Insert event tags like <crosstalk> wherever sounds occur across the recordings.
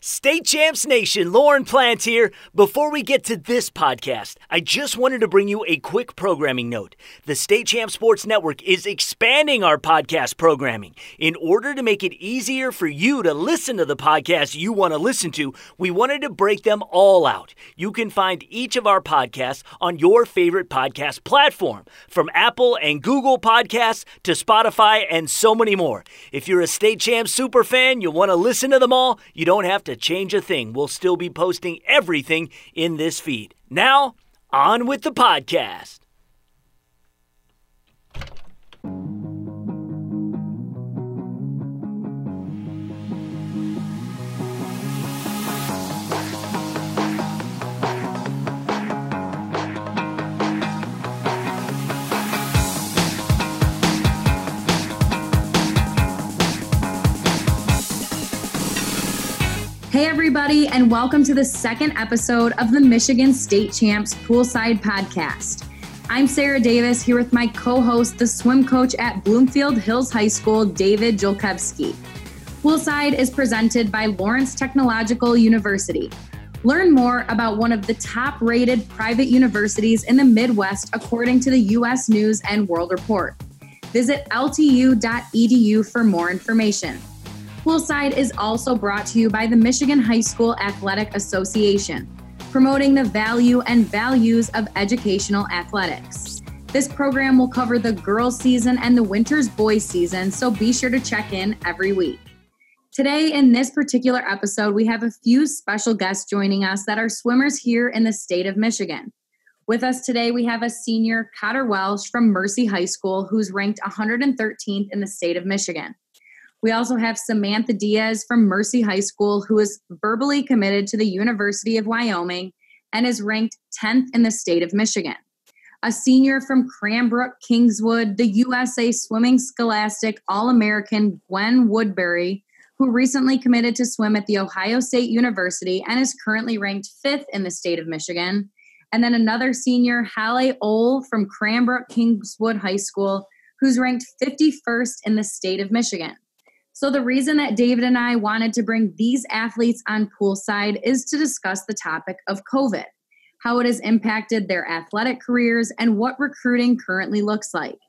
State Champs Nation, Lauren Plant here. Before we get to this podcast, I just wanted to bring you a quick programming note. The State Champs Sports Network is expanding our podcast programming. In order to make it easier for you to listen to the podcasts you want to listen to, we wanted to break them all out. You can find each of our podcasts on your favorite podcast platform, from Apple and Google Podcasts to Spotify and so many more. If you're a State Champs super fan, you'll want to listen to them all. You don't have to change a thing. We'll still be posting everything in this feed. Now, on with the podcast. Hey, everybody, and welcome to the second episode of the Michigan State Champs Poolside Podcast. I'm Sarah Davis here with my co host, the swim coach at Bloomfield Hills High School, David Julkowski. Poolside is presented by Lawrence Technological University. Learn more about one of the top rated private universities in the Midwest according to the U.S. News and World Report. Visit ltu.edu for more information. Poolside is also brought to you by the Michigan High School Athletic Association, promoting the value and values of educational athletics. This program will cover the girls' season and the winter's boys' season, so be sure to check in every week. Today, in this particular episode, we have a few special guests joining us that are swimmers here in the state of Michigan. With us today, we have a senior, Cotter Welsh from Mercy High School, who's ranked 113th in the state of Michigan. We also have Samantha Diaz from Mercy High School, who is verbally committed to the University of Wyoming and is ranked 10th in the state of Michigan. A senior from Cranbrook Kingswood, the USA Swimming Scholastic All American Gwen Woodbury, who recently committed to swim at The Ohio State University and is currently ranked fifth in the state of Michigan. And then another senior, Halle Ole from Cranbrook Kingswood High School, who's ranked 51st in the state of Michigan. So, the reason that David and I wanted to bring these athletes on poolside is to discuss the topic of COVID, how it has impacted their athletic careers, and what recruiting currently looks like.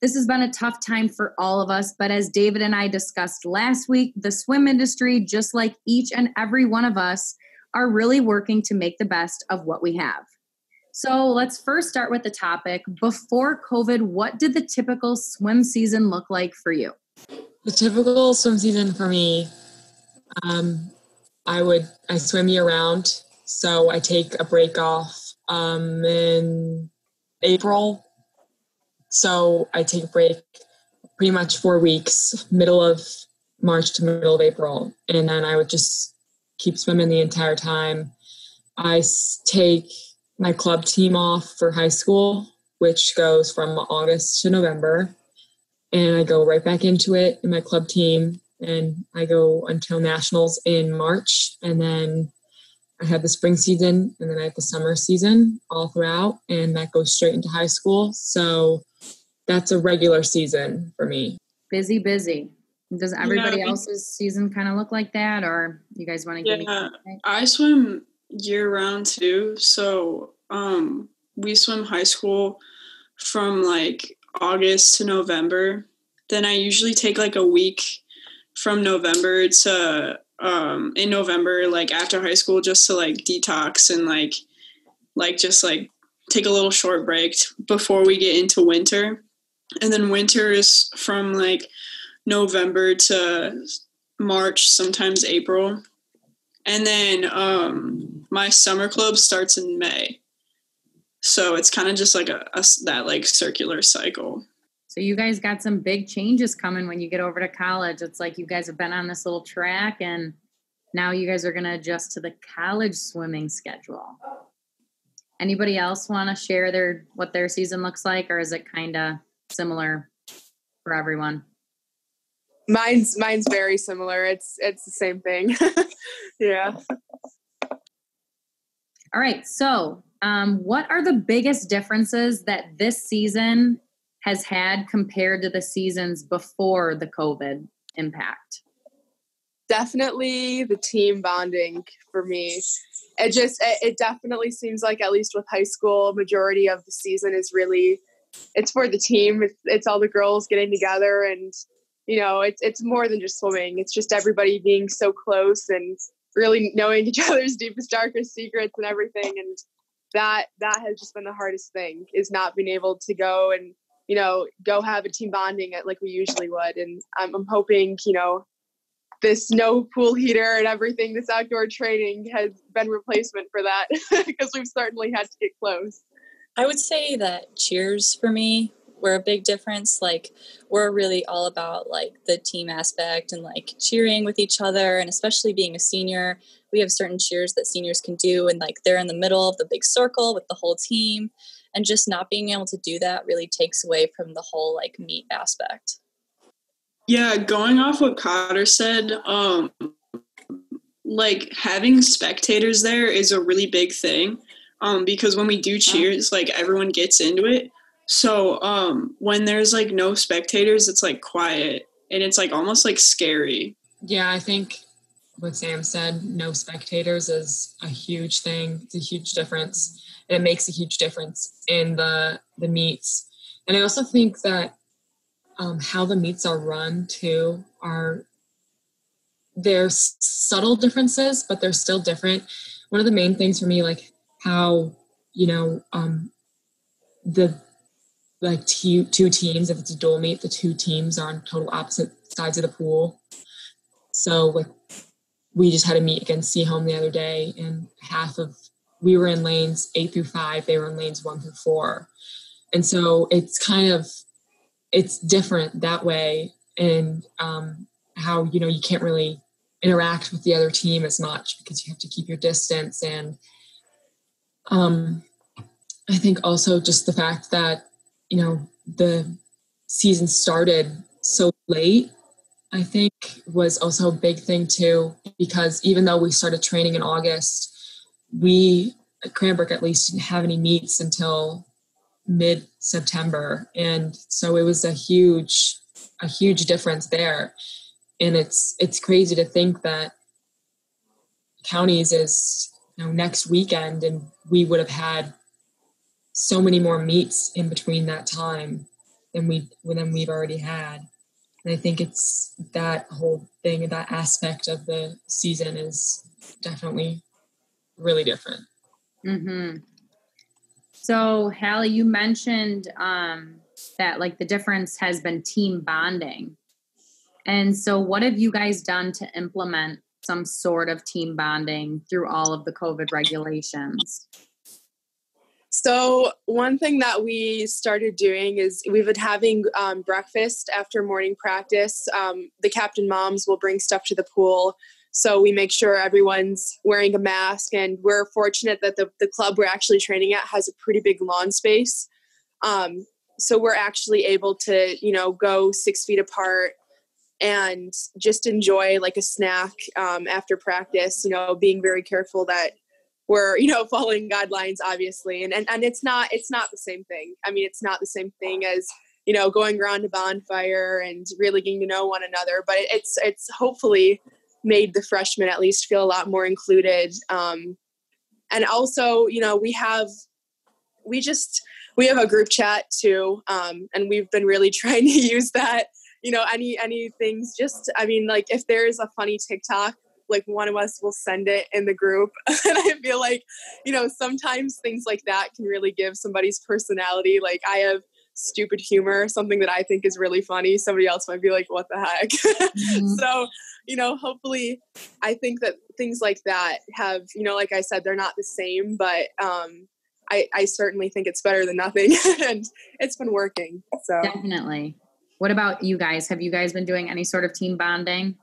This has been a tough time for all of us, but as David and I discussed last week, the swim industry, just like each and every one of us, are really working to make the best of what we have. So let's first start with the topic. Before COVID, what did the typical swim season look like for you? The typical swim season for me, um, I would I swim year round, so I take a break off um, in April. So I take a break pretty much four weeks, middle of March to middle of April, and then I would just keep swimming the entire time. I take my club team off for high school, which goes from August to November and I go right back into it in my club team. And I go until nationals in March, and then I have the spring season, and then I have the summer season all throughout, and that goes straight into high school. So that's a regular season for me. Busy, busy. Does everybody yeah, else's season kind of look like that, or you guys want to give yeah, me? I swim year round too. So um, we swim high school from like August to November. Then I usually take like a week from November to um in November like after high school just to like detox and like like just like take a little short break before we get into winter. And then winter is from like November to March, sometimes April. And then um my summer club starts in May so it's kind of just like a, a, that like circular cycle. So you guys got some big changes coming when you get over to college. It's like you guys have been on this little track and now you guys are going to adjust to the college swimming schedule. Anybody else want to share their what their season looks like or is it kind of similar for everyone? Mine's mine's very similar. It's it's the same thing. <laughs> Yeah. All right so um, what are the biggest differences that this season has had compared to the seasons before the COVID impact? definitely the team bonding for me. It just it, it definitely seems like at least with high school, majority of the season is really it's for the team. It's, it's all the girls getting together and you know it's it's more than just swimming. It's just everybody being so close and really knowing each <laughs> other's deepest darkest secrets and everything and that that has just been the hardest thing is not being able to go and you know go have a team bonding at like we usually would. And I'm, I'm hoping you know this no pool heater and everything this outdoor training has been replacement for that <laughs> because we've certainly had to get close. I would say that cheers for me were a big difference. Like we're really all about like the team aspect and like cheering with each other and especially being a senior we have certain cheers that seniors can do and like they're in the middle of the big circle with the whole team and just not being able to do that really takes away from the whole like meet aspect. Yeah going off what cotter said um like having spectators there is a really big thing um because when we do cheers like everyone gets into it. So um when there's like no spectators it's like quiet and it's like almost like scary. Yeah i think what sam said no spectators is a huge thing. It's a huge difference. And it makes a huge difference in the the meets. And i also think that um, how the meets are run too are there's subtle differences but they're still different. One of the main things for me like how you know um, the like two, two teams if it's a dual meet the two teams are on total opposite sides of the pool. So like we just had a meet against Seaholm the other day and half of we were in lanes eight through five they were in lanes one through four. And so it's kind of it's different that way and um, how you know you can't really interact with the other team as much because you have to keep your distance. And um, i think also just the fact that you know the season started so late i think was also a big thing too because even though we started training in august we at cranbrook at least didn't have any meets until mid September. And so it was a huge, a huge difference there. And it's it's crazy to think that counties is you know next weekend and we would have had so many more meets in between that time than we than we've already had. And I think it's that whole thing, that aspect of the season is definitely really different. Mm-hmm. So, Hallie, you mentioned um, that like the difference has been team bonding. And so, what have you guys done to implement some sort of team bonding through all of the COVID regulations? So, one thing that we started doing is we've been having um, breakfast after morning practice. Um, the captain moms will bring stuff to the pool so we make sure everyone's wearing a mask, and we're fortunate that the, the club we're actually training at has a pretty big lawn space. Um, so we're actually able to, you know, go six feet apart and just enjoy like a snack um, after practice. You know, being very careful that we're you know <laughs> following guidelines, obviously, and and and it's not it's not the same thing. I mean, it's not the same thing as you know going around a bonfire and really getting to know one another. But it's it's hopefully made the freshmen at least feel a lot more included. Um, and also, you know, we have we just we have a group chat too, um, and we've been really <laughs> trying to use that. You know, any any things. Just I mean, like if there's a funny TikTok, like one of us will send it in the group, <laughs> and I feel like, you know, sometimes things like that can really give somebody's personality. Like I have stupid humor, something that I think is really funny. Somebody else might be like, what the heck? <laughs> Mm-hmm. so, you know, hopefully, I think that things like that have, you know, like I said, they're not the same, but um, I, I certainly think it's better than nothing. <laughs> and it's been working. So, definitely. What about you guys? Have you guys been doing any sort of team bonding?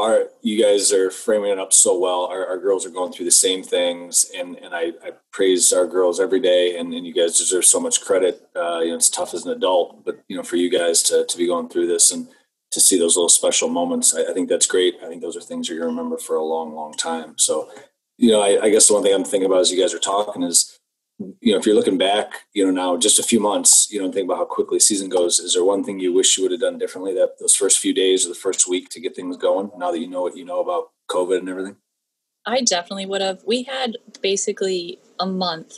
Our you guys are framing it up so well. Our, our girls are going through the same things, and and I, I praise our girls every day, and, and you guys deserve so much credit. Uh, you know, it's tough as an adult, but you know, for you guys to to be going through this and to see those little special moments, I, I think that's great. I think those are things you're going to remember for a long, long time. So, you know, I, I guess the one thing I'm thinking about as you guys are talking is you know, if you're looking back, you know, now just a few months, you know, think about how quickly season goes. Is there one thing you wish you would have done differently that those first few days or the first week to get things going? Now that you know what you know about COVID and everything. I definitely would have. We had basically a month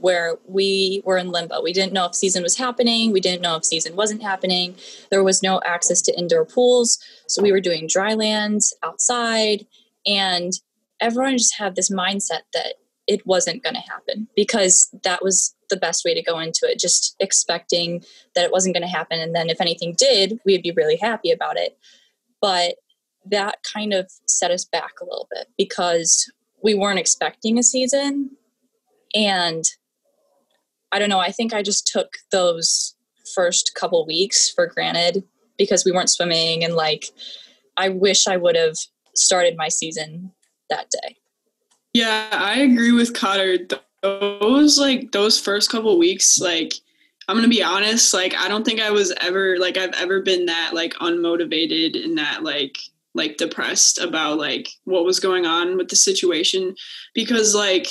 where we were in limbo. We didn't know if season was happening. We didn't know if season wasn't happening. There was no access to indoor pools. So we were doing dry lands outside. And everyone just had this mindset that it wasn't going to happen because that was the best way to go into it, just expecting that it wasn't going to happen. And then if anything did, we'd be really happy about it. But that kind of set us back a little bit because we weren't expecting a season. And I don't know, I think I just took those first couple weeks for granted because we weren't swimming and like I wish I would have started my season that day. Yeah, I agree with Cotter. Those like those first couple weeks, like I'm gonna be honest, like I don't think I was ever like I've ever been that like unmotivated and that like like depressed about like what was going on with the situation because like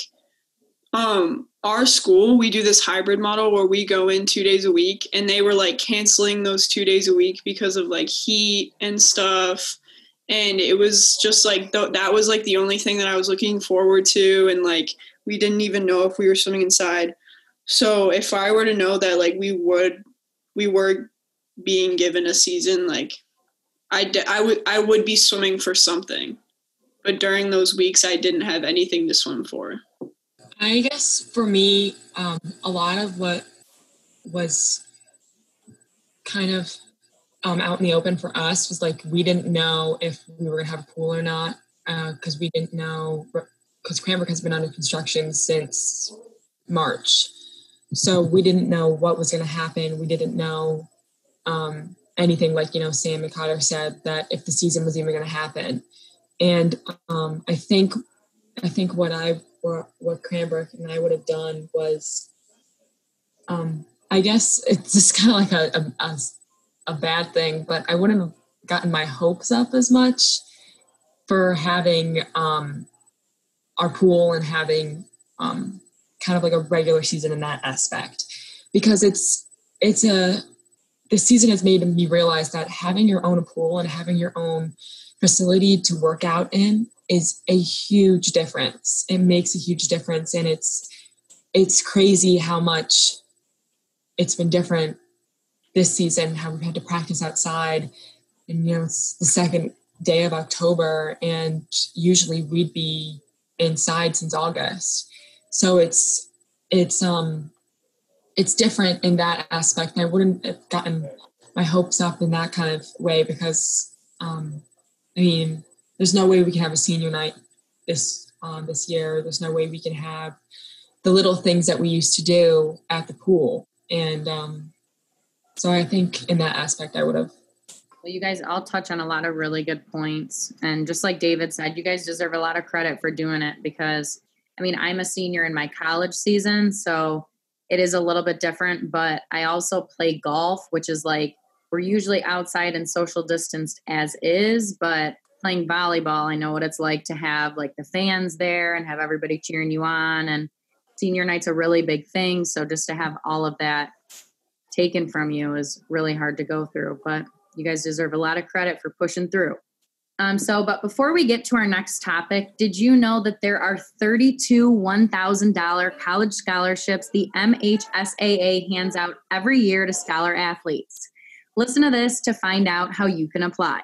um our school we do this hybrid model where we go in two days a week and they were like canceling those two days a week because of like heat and stuff and it was just like th- that was like the only thing that i was looking forward to and like we didn't even know if we were swimming inside. So if i were to know that like we would we were being given a season like I, d- I would I would be swimming for something. But during those weeks i didn't have anything to swim for. I guess for me um, a lot of what was kind of um, out in the open for us was like we didn't know if we were going to have a pool or not because uh, we didn't know because Cranbrook has been under construction since March. So we didn't know what was going to happen. We didn't know um, anything like, you know, Sam and Cotter said that if the season was even going to happen. And um, I think, I think what I, what, Cranbrook and I would have done was, um, I guess it's just kind of like a, a, a a bad thing, but I wouldn't have gotten my hopes up as much for having um, our pool and having um, kind of like a regular season in that aspect. Because it's it's a this season has made me realize that having your own pool and having your own facility to work out in is a huge difference. It makes a huge difference and it's it's crazy how much it's been different this season how we've had to practice outside and you know it's the second day of october and usually we'd be inside since august. So it's it's um it's different in that aspect. I wouldn't have gotten my hopes up in that kind of way because um i mean there's no way we can have a senior night this um this year. There's no way we can have the little things that we used to do at the pool. And um so I think in that aspect, I would have. Well, you guys all touch on a lot of really good points. And just like David said, you guys deserve a lot of credit for doing it because, I mean, I'm a senior in my college season. So it is a little bit different, but I also play golf, which is like we're usually outside and social distanced as is, but playing volleyball, I know what it's like to have like the fans there and have everybody cheering you on. And senior night's a really big thing. So just to have all of that taken from you is really hard to go through. But you guys deserve a lot of credit for pushing through. Um, so, but before we get to our next topic, did you know that there are 32 $1,000 college scholarships the MHSAA hands out every year to scholar athletes? Listen to this to find out how you can apply.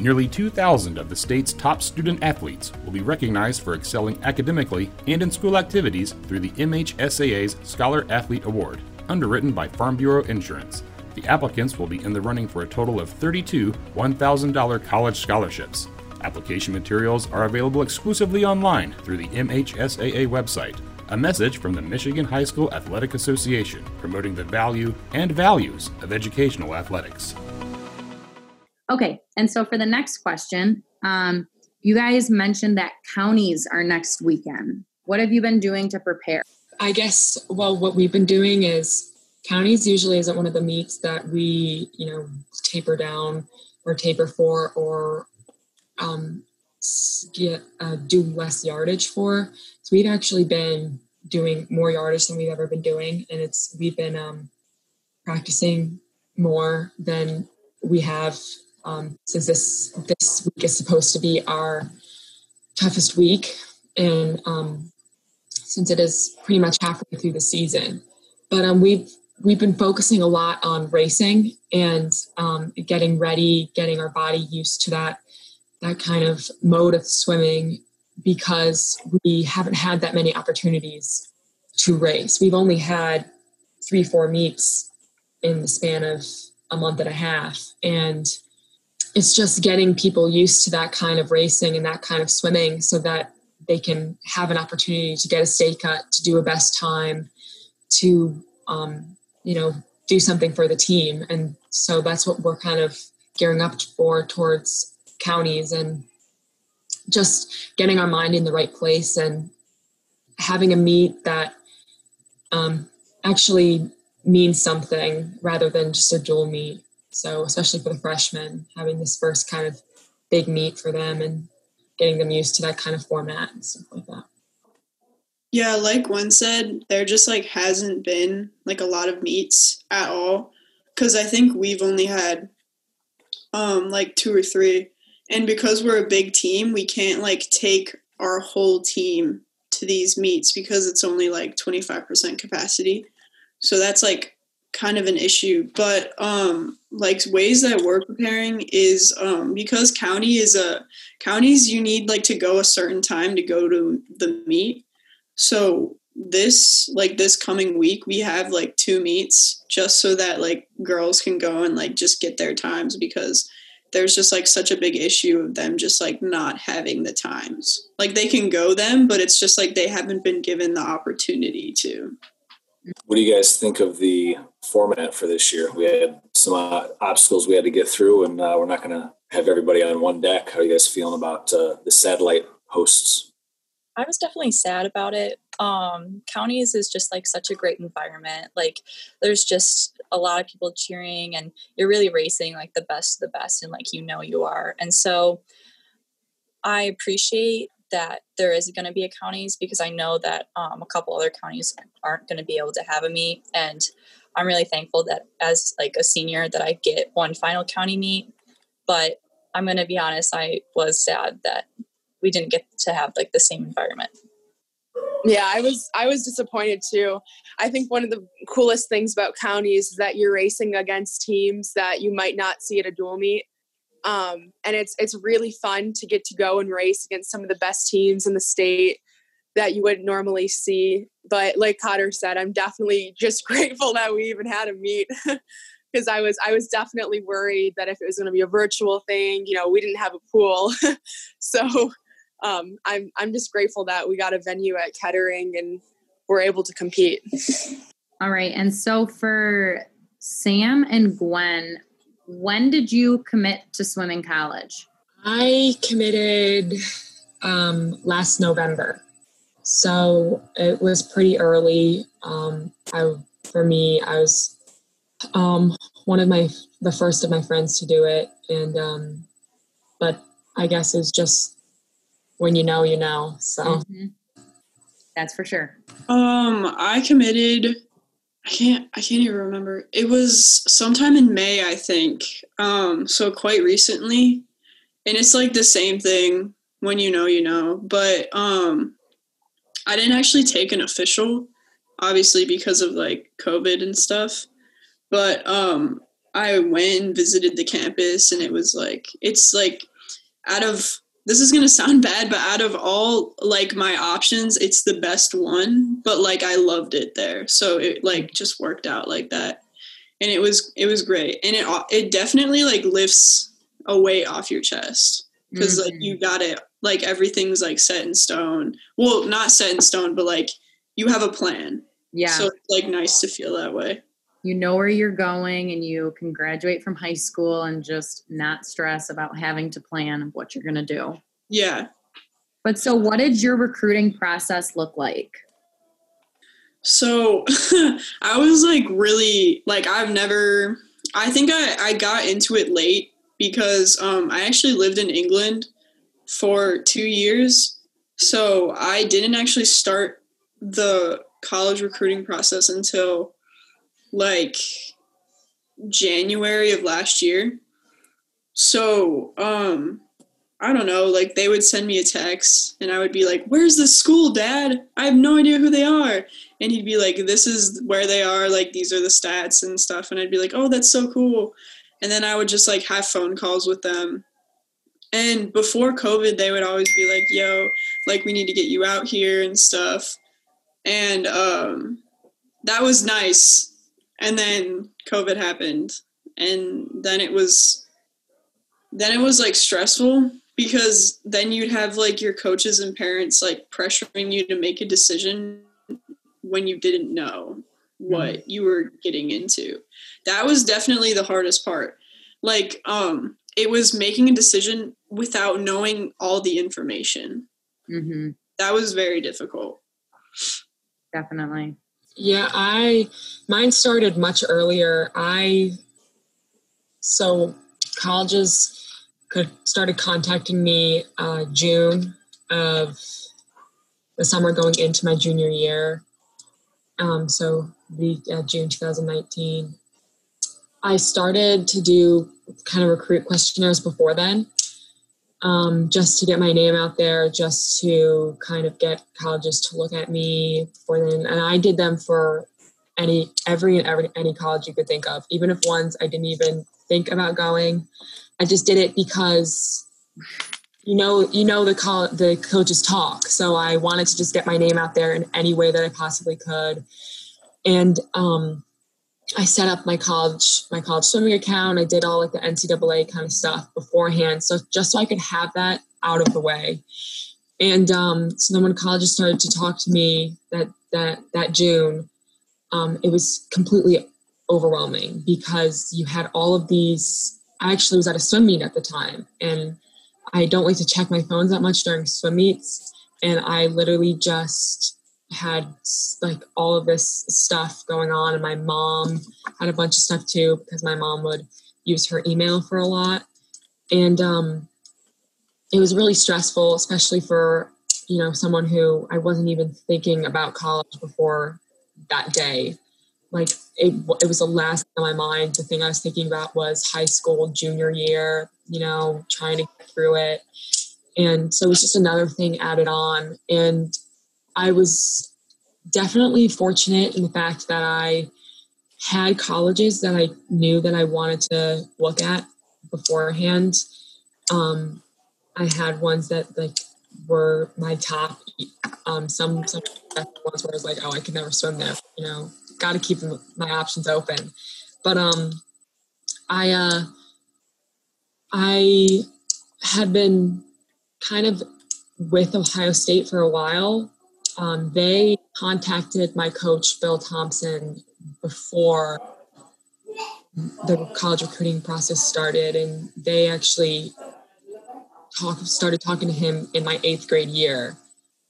Nearly 2,000 of the state's top student athletes will be recognized for excelling academically and in school activities through the MHSAA's Scholar Athlete Award underwritten by Farm Bureau Insurance. The applicants will be in the running for a total of 32 $1,000 college scholarships. Application materials are available exclusively online through the MHSAA website. A message from the Michigan High School Athletic Association promoting the value and values of educational athletics. Okay, and so for the next question, um, you guys mentioned that counties are next weekend. What have you been doing to prepare? I guess, well, what we've been doing is counties usually isn't one of the meets that we, you know, taper down or taper for or um, get uh, do less yardage for. So we've actually been doing more yardage than we've ever been doing, and it's we've been um, practicing more than we have um, since this this week is supposed to be our toughest week, and um, since it is pretty much halfway through the season. But um, we've we've been focusing a lot on racing and um, getting ready, getting our body used to that that kind of mode of swimming because we haven't had that many opportunities to race. We've only had three, four meets in the span of a month and a half. And it's just getting people used to that kind of racing and that kind of swimming so that they can have an opportunity to get a state cut, to do a best time, to, um, you know, do something for the team. And so that's what we're kind of gearing up for towards counties and just getting our mind in the right place and having a meet that um, actually means something rather than just a dual meet. So, especially for the freshmen, having this first kind of big meet for them and getting them used to that kind of format and stuff like that. Yeah, like one said, there just like hasn't been like a lot of meets at all. Cause I think we've only had um like two or three. And because we're a big team, we can't like take our whole team to these meets because it's only like 25% capacity. So that's like kind of an issue. But um like ways that we're preparing is um because county is a counties you need like to go a certain time to go to the meet. So this like this coming week we have like two meets just so that like girls can go and like just get their times because there's just like such a big issue of them just like not having the times. Like they can go them, but it's just like they haven't been given the opportunity to. What do you guys think of the format for this year? We had some uh, obstacles we had to get through, and uh, we're not going to have everybody on one deck. How are you guys feeling about uh, the satellite hosts? I was definitely sad about it. Um, counties is just like such a great environment. Like there's just a lot of people cheering and you're really racing like the best of the best and like you know you are. And so I appreciate that there is going to be a counties because I know that um, a couple other counties aren't going to be able to have a meet and I'm really thankful that as like a senior that I get one final county meet. But I'm going to be honest, I was sad that we didn't get to have like the same environment. Yeah i was i was disappointed too. I think one of the coolest things about counties is that you're racing against teams that you might not see at a dual meet. Um, and it's it's really fun to get to go and race against some of the best teams in the state that you wouldn't normally see but like cotter said i'm definitely just <laughs> grateful that we even had a meet <laughs> because i was i was definitely worried that if it was going to be a virtual thing you know we didn't have a pool <laughs> so um, I'm I'm just grateful that we got a venue at Kettering and we're able to compete. All right, and so for Sam and Gwen, when did you commit to swimming college? I committed um, last November, so it was pretty early. Um, I for me, I was um, one of my the first of my friends to do it, and um, but I guess it's just when you know, you know. So mm-hmm. that's for sure. Um, I committed. I can't. I can't even remember. It was sometime in May, I think. Um, so quite recently, and it's like the same thing. When you know, you know. But um, I didn't actually take an official, obviously because of like COVID and stuff. But um, I went and visited the campus, and it was like it's like out of this is going to sound <laughs> bad but out of all like my options it's the best one but like i loved it there so it like just worked out like that and it was it was great and it it definitely like lifts a weight off your chest because mm-hmm. like you got it like everything's like set in stone well not set in stone but like you have a plan yeah so it's like nice to feel that way you know where you're going and you can graduate from high school and just not stress about having to plan what you're going to do. Yeah. But so what did your recruiting process look like? So <laughs> I was like really like I've never I think I I got into it late because um I actually lived in England for 2 years. So I didn't actually start the college recruiting process until like January of last year. So, um, I don't know, like they would send me a text and I would be like, Where's the school, dad? I have no idea who they are. And he'd be like, This is where they are, like these are the stats and stuff. And I'd be like, Oh, that's so cool. And then I would just like have phone calls with them. And before COVID, they would always be like, Yo, like we need to get you out here and stuff. And um that was nice. And then COVID happened. And then it was then it was like stressful because then you'd have like your coaches and parents like pressuring you to make a decision when you didn't know what mm-hmm. you were getting into. That was definitely the hardest part. Like um it was making a decision without knowing all the information. Mm-hmm. That was very difficult. Definitely. Yeah, I mine started much earlier. I so colleges could started contacting me uh, June of the summer going into my junior year. Um, so the uh, June 2019. I started to do kind of recruit questionnaires before then, um, just to get my name out there, just to kind of get colleges to look at me for them. And I did them for any every and every any college you could think of, even if ones I didn't even think about going. I just did it because you know you know the co- the coaches talk so i wanted to just get my name out there in any way that i possibly could and um, i set up my college my college swimming account i did all like the ncaa kind of stuff beforehand so just so i could have that out of the way and um, so then when colleges started to talk to me that that that june um, it was completely overwhelming because you had all of these I actually was at a swim meet at the time, and I don't like to check my phones that much during swim meets. And I literally just had like all of this stuff going on, and my mom had a bunch of stuff too because my mom would use her email for a lot, and um, it was really stressful, especially for you know someone who I wasn't even thinking about college before that day like it, it was the last on my mind. The thing I was thinking about was high school, junior year, you know, trying to get through it. And so it was just another thing added on. And I was definitely fortunate in the fact that I had colleges that I knew that I wanted to look at beforehand. Um, I had ones that like were my top. Um, some some ones where I was like, oh, I could never swim there, you know got to keep my options open. But um, I uh, I had been kind of with Ohio State for a while. Um, they contacted my coach Bill Thompson before the college recruiting process started, and they actually talk, started talking to him in my eighth grade year.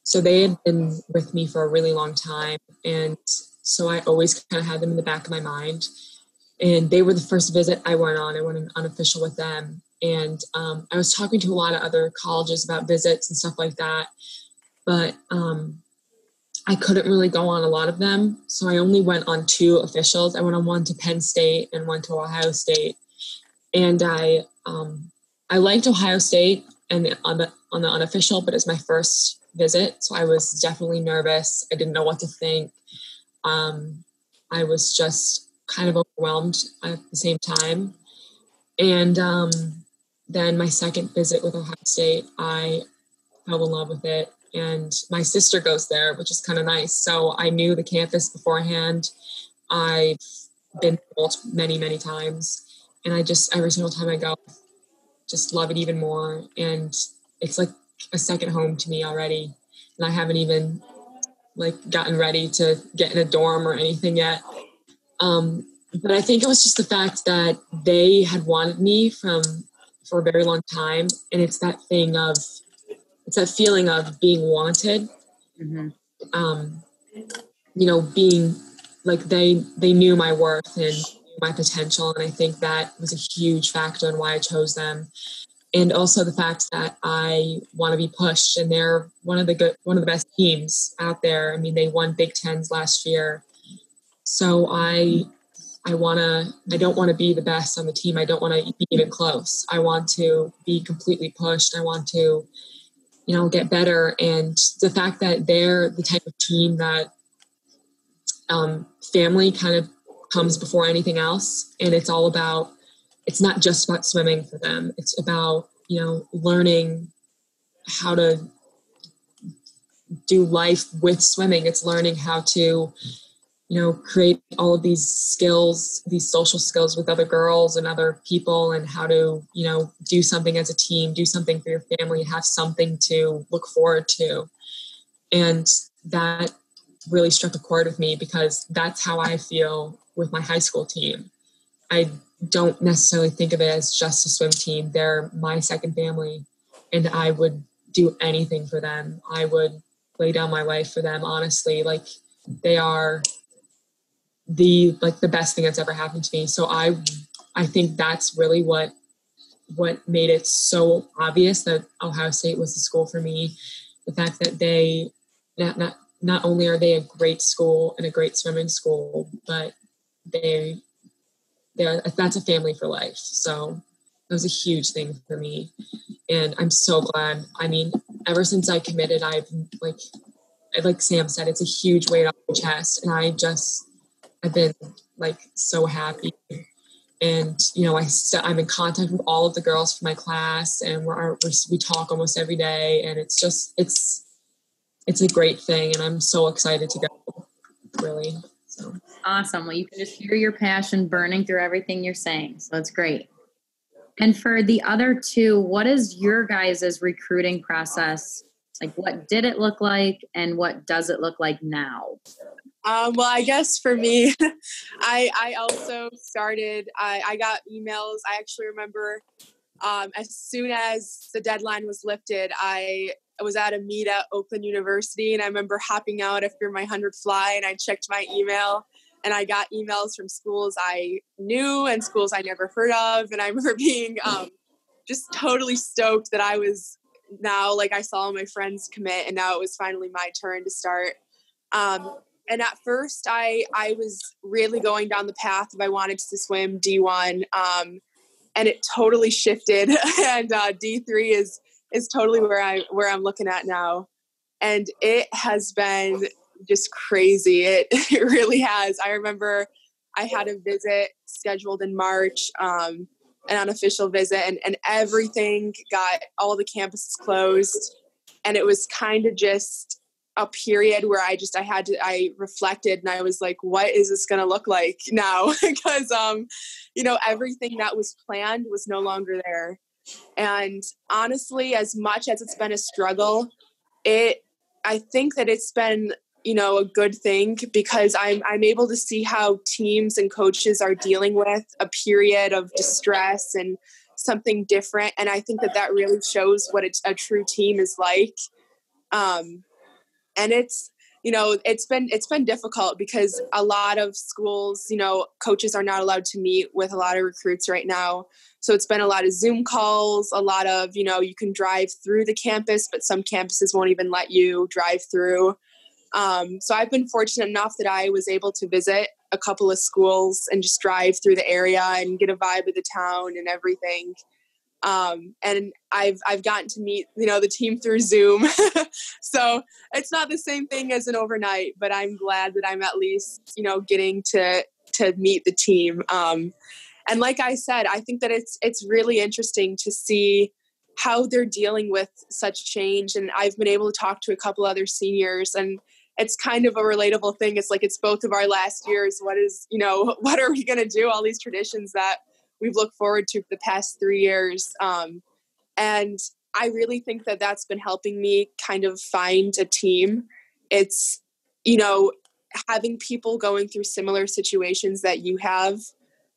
So they had been with me for a really long time, and so I always kind of had them in the back of my mind. And they were the first visit I went on. I went unofficial with them. And um, I was talking to a lot of other colleges about visits and stuff like that. But um, I couldn't really go on a lot of them. So I only went on two officials. I went on one to Penn State and one to Ohio State. And I um, I liked Ohio State and on the on the unofficial, but it's my first visit. So I was definitely nervous. I didn't know what to think um, I was just kind of overwhelmed at the same time. And um, then my second visit with Ohio State, I fell in love with it. And my sister goes there, which is kind of nice. So I knew the campus beforehand. I've been many, many times. And I just, every single time I go, just love it even more. And it's like a second home to me already. And I haven't even like gotten ready to get in a dorm or anything yet. Um, but I think it was just the fact that they had wanted me from for a very long time, and it's that thing of it's that feeling of being wanted. Mm-hmm. Um, you know, being like they they knew my worth and my potential, and I think that was a huge factor in why I chose them. and also the fact that I want to be pushed, and they're one of the good, one of the best teams out there. I mean, they won Big Tens last year, so I, I want to. I don't want to be the best on the team. I don't want to be even close. I want to be completely pushed. I want to, you know, get better. And the fact that they're the type of team that um, family kind of comes before anything else, and it's all about it's not just about swimming for them. It's about, you know, learning how to do life with swimming. It's learning how to, you know, create all of these skills, these social skills with other girls and other people, and how to, you know, do something as a team, do something for your family, have something to look forward to. And that really struck a chord with me because that's how I feel with my high school team. I don't necessarily think of it as just a swim team. They're my second family, and I would do anything for them. I would lay down my life for them. Honestly, like they are the like the best thing that's ever happened to me. So I, I think that's really what what made it so obvious that Ohio State was the school for me. The fact that they not not not only are they a great school and a great swimming school, but they there that's a family for life so that was a huge thing for me and i'm so glad i mean ever since i committed i've like like sam said it's a huge weight off my chest and i just i've been like so happy and you know I st- I'm in contact with all of the girls from my class, and we're, we're, we talk almost every day, and it's just it's it's a great thing, and I'm so excited to go. Really, so awesome. Well, you can just hear your passion burning through everything you're saying. So it's great. And for the other two, what is your guys' recruiting process? Like, what did it look like, and what does it look like now? Um, well, I guess for me, <laughs> I I also started. I, I got emails. I actually remember um, as soon as the deadline was lifted, I was at a meet at Oakland University, and I remember hopping out after my hundred fly, and I checked my email, and I got emails from schools I knew and schools I never heard of. And I <laughs> remember being um, just totally stoked that I was now, like, I saw my friends commit, and now it was finally my turn to start. Um, and at first, I I was really going down the path if I wanted to swim D1, um, and it totally shifted. <laughs> and uh, D3 is is totally where I where I'm looking at now, and it has been just crazy. It, <laughs> it really has. I remember I had a visit scheduled in March, um, an unofficial visit, and, and everything got all the campuses closed. And it was kind of just a period where I just I had to I reflected and I was like, what is this gonna look like <laughs> now? <laughs> because um, you know, everything that was planned was no longer there. And honestly, as much as it's been a struggle, it I think that it's been you know a good thing because i'm i'm able to see how teams and coaches are dealing with a period of distress and something different and i think that that really shows what a true team is like um and it's you know it's been it's been difficult because a lot of schools you know coaches are not allowed to meet with a lot of recruits right now so it's been a lot of zoom calls a lot of you know you can drive through the campus but some campuses won't even let you drive through um, so I've been fortunate enough that I was able to visit a couple of schools and just drive through the area and get a vibe of the town and everything. Um, and I've I've gotten to meet you know the team through Zoom, <laughs> so it's not the same thing as an overnight. But I'm glad that I'm at least you know getting to to meet the team. Um, and like I said, I think that it's it's really interesting to see how they're dealing with such change. And I've been able to talk to a couple other seniors and it's kind of a relatable thing. It's like it's both of our last years. What is, you know, <laughs> what are we going to do? All these traditions that we've looked forward to for the past three years. Um, and I really think that that's been helping me kind of find a team. It's, you know, having people going through similar situations that you have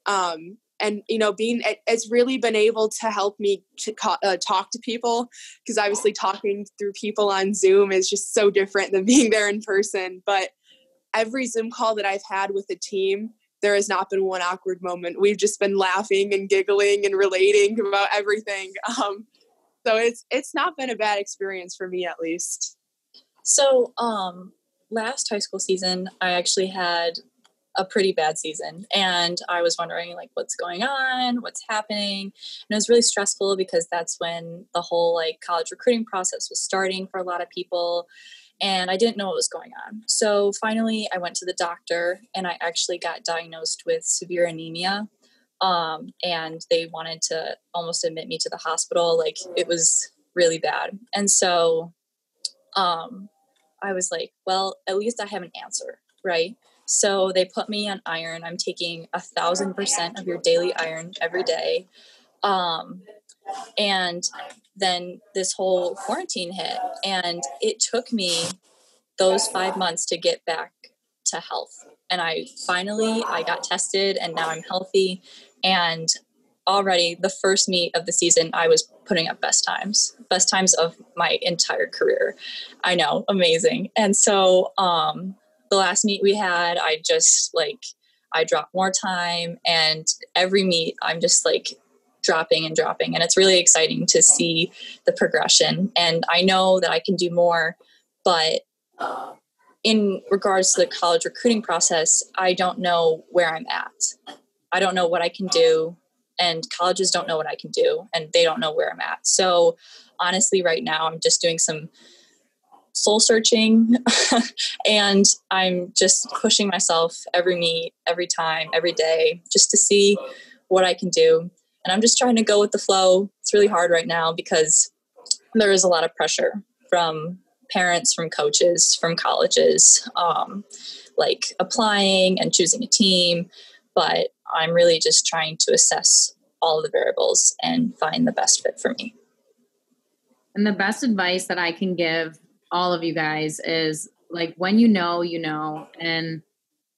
um, and you know being it's really been able to help me to uh, talk to people because obviously talking through people on zoom is just so different than <laughs> being there in person but every zoom call that i've had with a team there has not been one awkward moment. We've just been laughing and giggling and relating about everything. <laughs> Um, so it's it's not been a bad experience for me at least. So, um, last high school season, I actually had a pretty bad season and i was wondering like what's going on what's happening and it was really stressful because that's when the whole like college recruiting process was starting for a lot of people and i didn't know what was going on so finally i went to the doctor and i actually got diagnosed with severe anemia um, and they wanted to almost admit me to the hospital like it was really bad and so um, i was like well at least i have an answer right so they put me on iron. I'm taking a thousand percent of your daily iron every day. Um, and then this whole quarantine hit, and it took me those five months to get back to health. And I finally I got tested, and now I'm healthy. And already the first meet of the season, I was putting up best times, best times of my entire career. I know, amazing. And so um, the last meet we had, I just like I dropped more time and every meet I'm just like dropping and dropping and it's really exciting to see the progression and I know that I can do more but uh, in regards to the college recruiting process, I don't know where I'm at. I don't know what I can do and colleges don't know what I can do and they don't know where I'm at. So honestly right now I'm just doing some soul searching <laughs> and i'm just pushing myself every meet every time every day just to see what i can do and i'm just trying to go with the flow. It's really hard right now because there is a lot of pressure from parents from coaches from colleges um, like applying and choosing a team. But i'm really just trying to assess all the variables and find the best fit for me. And the best advice that I can give all of you guys is like when you know, you know. And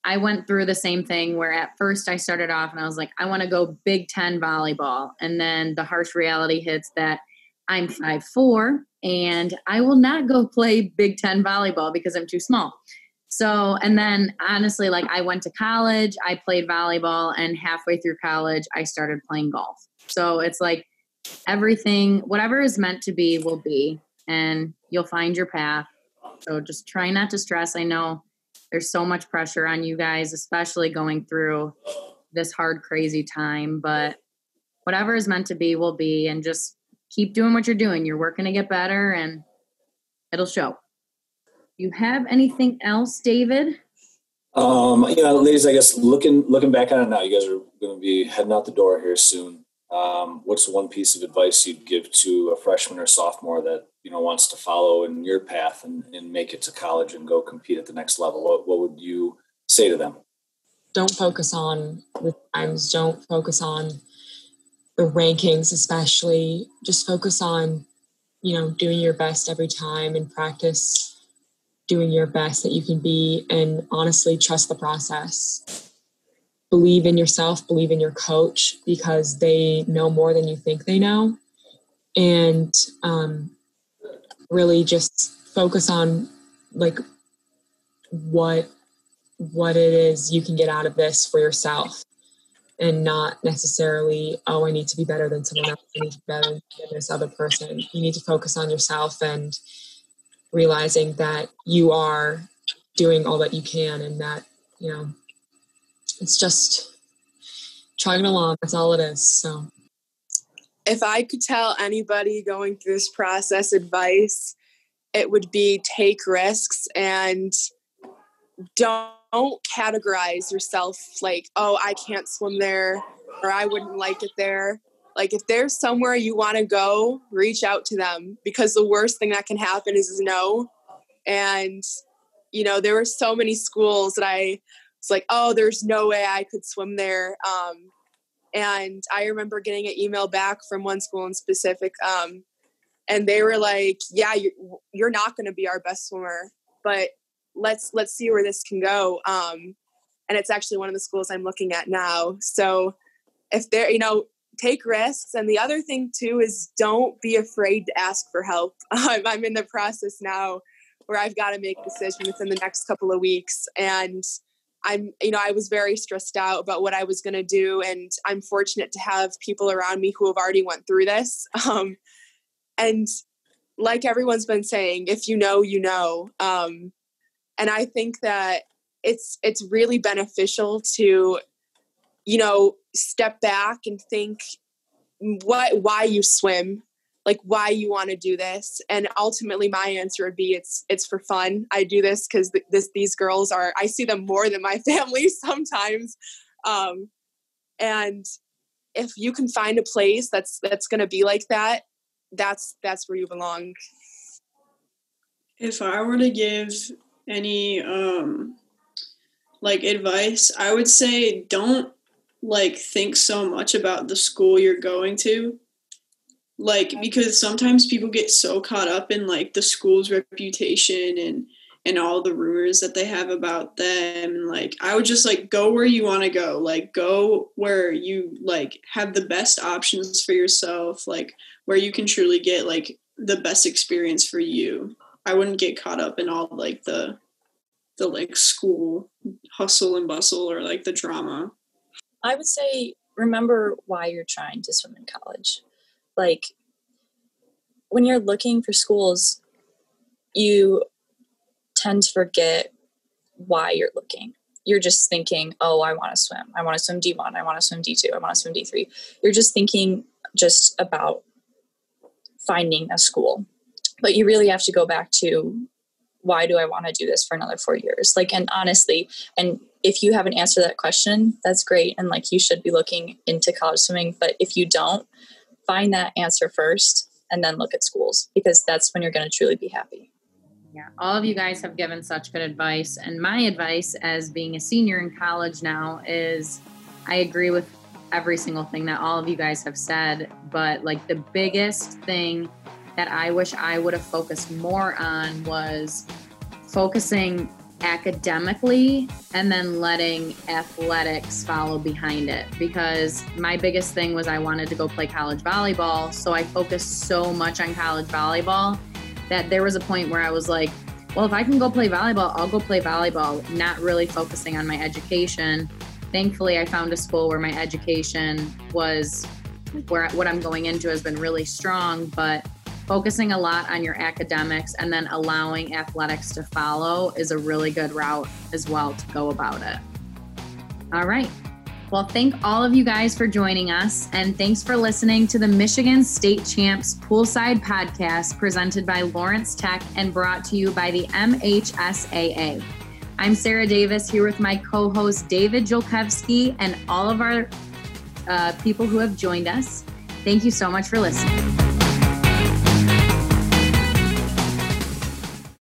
I went through the same thing where at first I started off and I was like, I want to go Big Ten volleyball. And then the harsh reality hits that I'm five four and I will not go play Big Ten volleyball because I'm too small. So, and then honestly, like I went to college, I played volleyball, and halfway through college, I started playing golf. So it's like everything, whatever is meant to be, will be and you'll find your path. So just try not to stress. I know there's so much pressure on you guys, especially going through this hard, crazy time, but whatever is meant to be will be, and just keep doing what you're doing. You're working to get better and it'll show. You have anything else, David? Um, you know, ladies, I guess looking looking back on it now, you guys are going to be heading out the door here soon. Um, what's one piece of advice you'd give to a freshman or sophomore that you know wants to follow in your path and, and make it to college and go compete at the next level? What, what would you say to them? Don't focus on the times. Don't focus on the rankings especially. Just focus on you know doing your best every time and practice doing your best that you can be and honestly trust the process believe in yourself believe in your coach because they know more than you think they know. And um, really just focus on like what what it is you can get out of this for yourself and not necessarily oh i need to be better than someone else. I need to be better than this other person. You need to focus on yourself and realizing that you are doing all that you can and that you know it's just chugging along that's all it is so if I could tell anybody going through this process advice, it would be take risks and don't categorize yourself like, oh, I can't swim there or I wouldn't like it there. Like, if there's somewhere you want to go, reach out to them because the worst thing that can happen is no. And, you know, there were so many schools that I was like, oh, there's no way I could swim there. Um, and I remember getting an email back from one school in specific, um, and they were like, "Yeah, you're, you're not going to be our best swimmer, but let's let's see where this can go." Um, and it's actually one of the schools I'm looking at now. So if they're, you know, take risks. And the other thing too is don't be afraid to ask for help. <laughs> I'm, I'm in the process now where I've got to make decisions decision within the next couple of weeks, and I'm, you know, I was very stressed out about what I was going to do, and I'm fortunate to have people around me who have already went through this. <laughs> Um, and like everyone's been saying, if you know, you know. Um, and I think that it's it's really beneficial to, you know, step back and think what why you swim like why you want to do this and ultimately my answer would be it's it's for fun. I do this because th- this these girls are i see them more than my <laughs> family sometimes. Um, and if you can find a place that's that's going to be like that that's that's where you belong. If i were to give any um like advice i would say don't like think so much about the school you're going to like because sometimes people get so caught up in like the school's reputation and and all the rumors that they have about them and like i would just like go where you want to go. Like go where you like have the best options for yourself like where you can truly get like the best experience for you. I wouldn't get caught up in all like the the like school hustle and bustle or like the drama. I would say remember why you're trying to swim in college like when you're looking for schools you tend to forget why you're looking. You're just thinking oh i want to swim. I want to swim d1 i want to swim d2 i want to swim d3 you're just thinking just about finding a school. But you really have to go back to why do i want to do this for another four years? Like and honestly and if you haven't answered that question that's great and like you should be looking into college swimming. But if you don't find that answer first and then look at schools because that's when you're going to truly be happy. Yeah, all of you guys have given such good advice. And my advice as being a senior in college now is I agree with every single thing that all of you guys have said. But like the biggest thing that I wish I would have focused more on was focusing academically and then letting athletics follow behind it because my biggest thing was I wanted to go play college volleyball. So I focused so much on college volleyball that there was a point where I was like, well, if I can go play volleyball, I'll go play volleyball, not really focusing on my education. Thankfully, I found a school where my education was where what I'm going into has been really strong, but focusing a lot on your academics and then allowing athletics to follow is a really good route as well to go about it. All right. Well, thank all of you guys for joining us, and thanks for listening to the Michigan State Champs Poolside Podcast presented by Lawrence Tech and brought to you by the MHSAA. I'm Sarah Davis here with my co host David Jolkowski and all of our uh, people who have joined us. Thank you so much for listening.